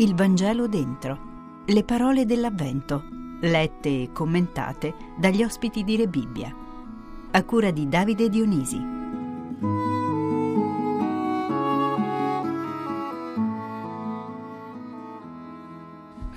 Il Vangelo dentro. Le parole dell'Avvento, lette e commentate dagli ospiti di Re Bibbia. A cura di Davide Dionisi.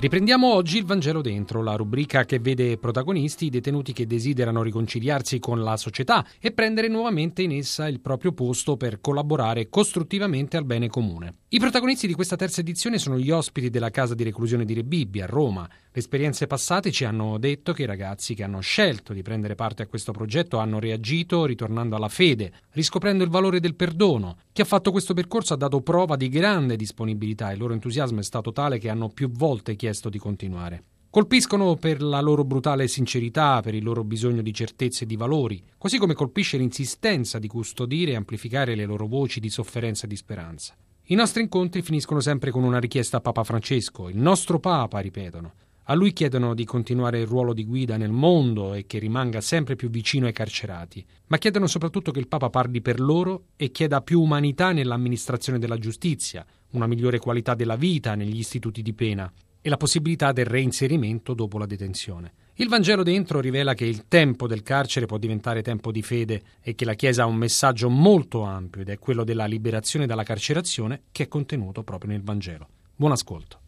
Riprendiamo oggi il Vangelo dentro, la rubrica che vede protagonisti i detenuti che desiderano riconciliarsi con la società e prendere nuovamente in essa il proprio posto per collaborare costruttivamente al bene comune. I protagonisti di questa terza edizione sono gli ospiti della casa di reclusione di Rebibbi a Roma. Le esperienze passate ci hanno detto che i ragazzi che hanno scelto di prendere parte a questo progetto hanno reagito ritornando alla fede, riscoprendo il valore del perdono. Chi ha fatto questo percorso ha dato prova di grande disponibilità e il loro entusiasmo è stato tale che hanno più volte chiesto di continuare. Colpiscono per la loro brutale sincerità, per il loro bisogno di certezze e di valori, così come colpisce l'insistenza di custodire e amplificare le loro voci di sofferenza e di speranza. I nostri incontri finiscono sempre con una richiesta a Papa Francesco, il nostro Papa, ripetono. A lui chiedono di continuare il ruolo di guida nel mondo e che rimanga sempre più vicino ai carcerati, ma chiedono soprattutto che il Papa parli per loro e chieda più umanità nell'amministrazione della giustizia, una migliore qualità della vita negli istituti di pena e la possibilità del reinserimento dopo la detenzione. Il Vangelo dentro rivela che il tempo del carcere può diventare tempo di fede e che la Chiesa ha un messaggio molto ampio ed è quello della liberazione dalla carcerazione che è contenuto proprio nel Vangelo. Buon ascolto.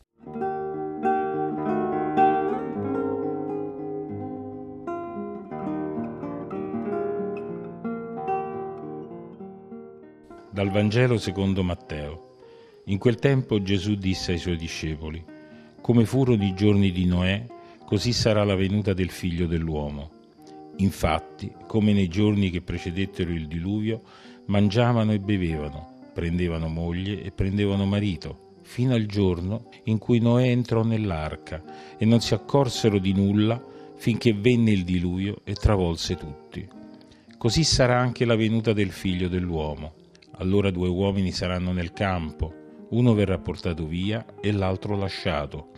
Dal Vangelo secondo Matteo. In quel tempo Gesù disse ai suoi discepoli, come furono i giorni di Noè, così sarà la venuta del figlio dell'uomo. Infatti, come nei giorni che precedettero il diluvio, mangiavano e bevevano, prendevano moglie e prendevano marito, fino al giorno in cui Noè entrò nell'arca e non si accorsero di nulla finché venne il diluvio e travolse tutti. Così sarà anche la venuta del figlio dell'uomo. Allora due uomini saranno nel campo, uno verrà portato via e l'altro lasciato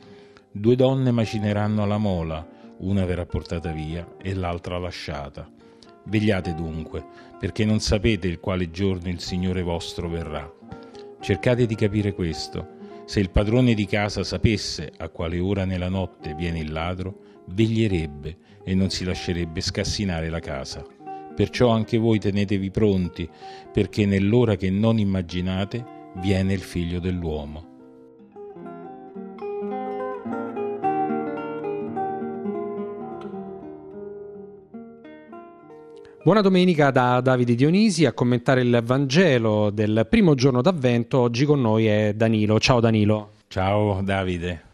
Due donne macineranno alla mola, una verrà portata via e l'altra lasciata. Vegliate dunque, perché non sapete il quale giorno il Signore vostro verrà. Cercate di capire questo. Se il padrone di casa sapesse a quale ora nella notte viene il ladro, veglierebbe e non si lascerebbe scassinare la casa. Perciò anche voi tenetevi pronti, perché nell'ora che non immaginate viene il figlio dell'uomo. Buona domenica da Davide Dionisi a commentare il Vangelo del primo giorno d'Avvento. Oggi con noi è Danilo. Ciao Danilo. Ciao Davide.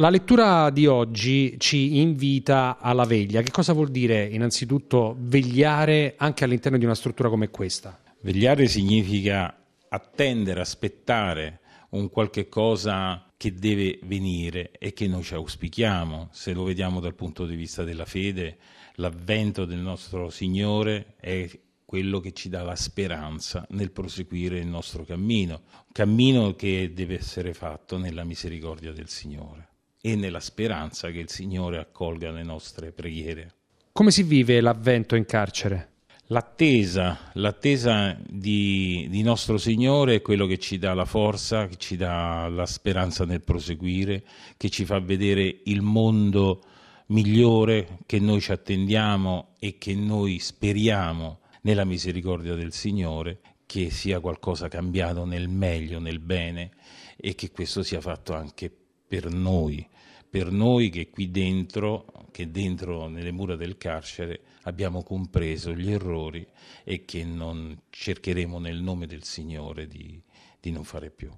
La lettura di oggi ci invita alla veglia. Che cosa vuol dire innanzitutto vegliare anche all'interno di una struttura come questa? Vegliare significa attendere, aspettare un qualche cosa che deve venire e che noi ci auspichiamo, se lo vediamo dal punto di vista della fede l'avvento del nostro Signore è quello che ci dà la speranza nel proseguire il nostro cammino, un cammino che deve essere fatto nella misericordia del Signore e nella speranza che il Signore accolga le nostre preghiere. Come si vive l'avvento in carcere? L'attesa, l'attesa di, di, nostro Signore è quello che ci dà la forza, che ci dà la speranza nel proseguire, che ci fa vedere il mondo migliore che noi ci attendiamo e che noi speriamo nella misericordia del Signore, che sia qualcosa cambiato nel meglio, nel bene e che questo sia fatto anche per noi, per noi che qui dentro, che dentro nelle mura del carcere abbiamo compreso gli errori e che non cercheremo nel nome del Signore di, di non fare più.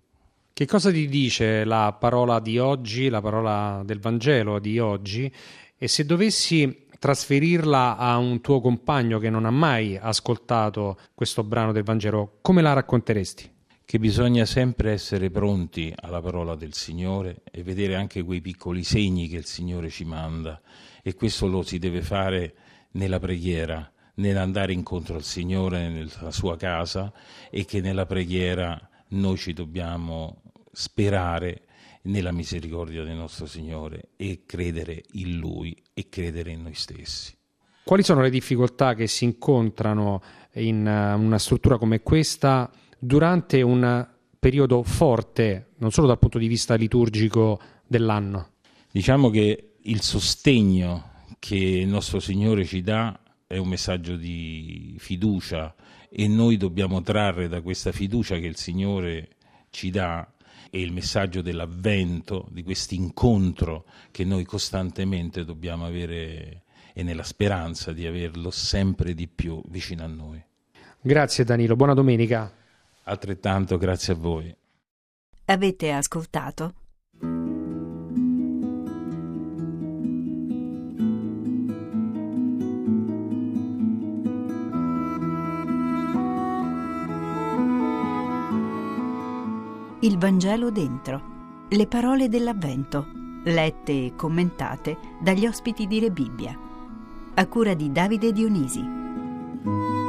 Che cosa ti dice la parola di oggi, la parola del Vangelo di oggi? E se dovessi trasferirla a un tuo compagno che non ha mai ascoltato questo brano del Vangelo, come la racconteresti? Che bisogna sempre essere pronti alla parola del Signore e vedere anche quei piccoli segni che il Signore ci manda. E questo lo si deve fare nella preghiera, nell'andare incontro al Signore nella sua casa e che nella preghiera noi ci dobbiamo sperare nella misericordia del nostro Signore e credere in Lui e credere in noi stessi. Quali sono le difficoltà che si incontrano in eh, una struttura come questa durante un periodo forte, non solo dal punto di vista liturgico dell'anno. Diciamo che il sostegno che il nostro Signore ci dà è un messaggio di fiducia e noi dobbiamo trarre da questa fiducia che il Signore ci dà e il messaggio dell'avvento, di questo incontro che noi costantemente dobbiamo avere e nella speranza di averlo sempre di più vicino a noi. Grazie Danilo, buona domenica. Altrettanto grazie a voi. Avete ascoltato? Il Vangelo dentro. Le parole dell'Avvento, lette e commentate dagli ospiti di Re Bibbia. A cura di Davide Dionisi.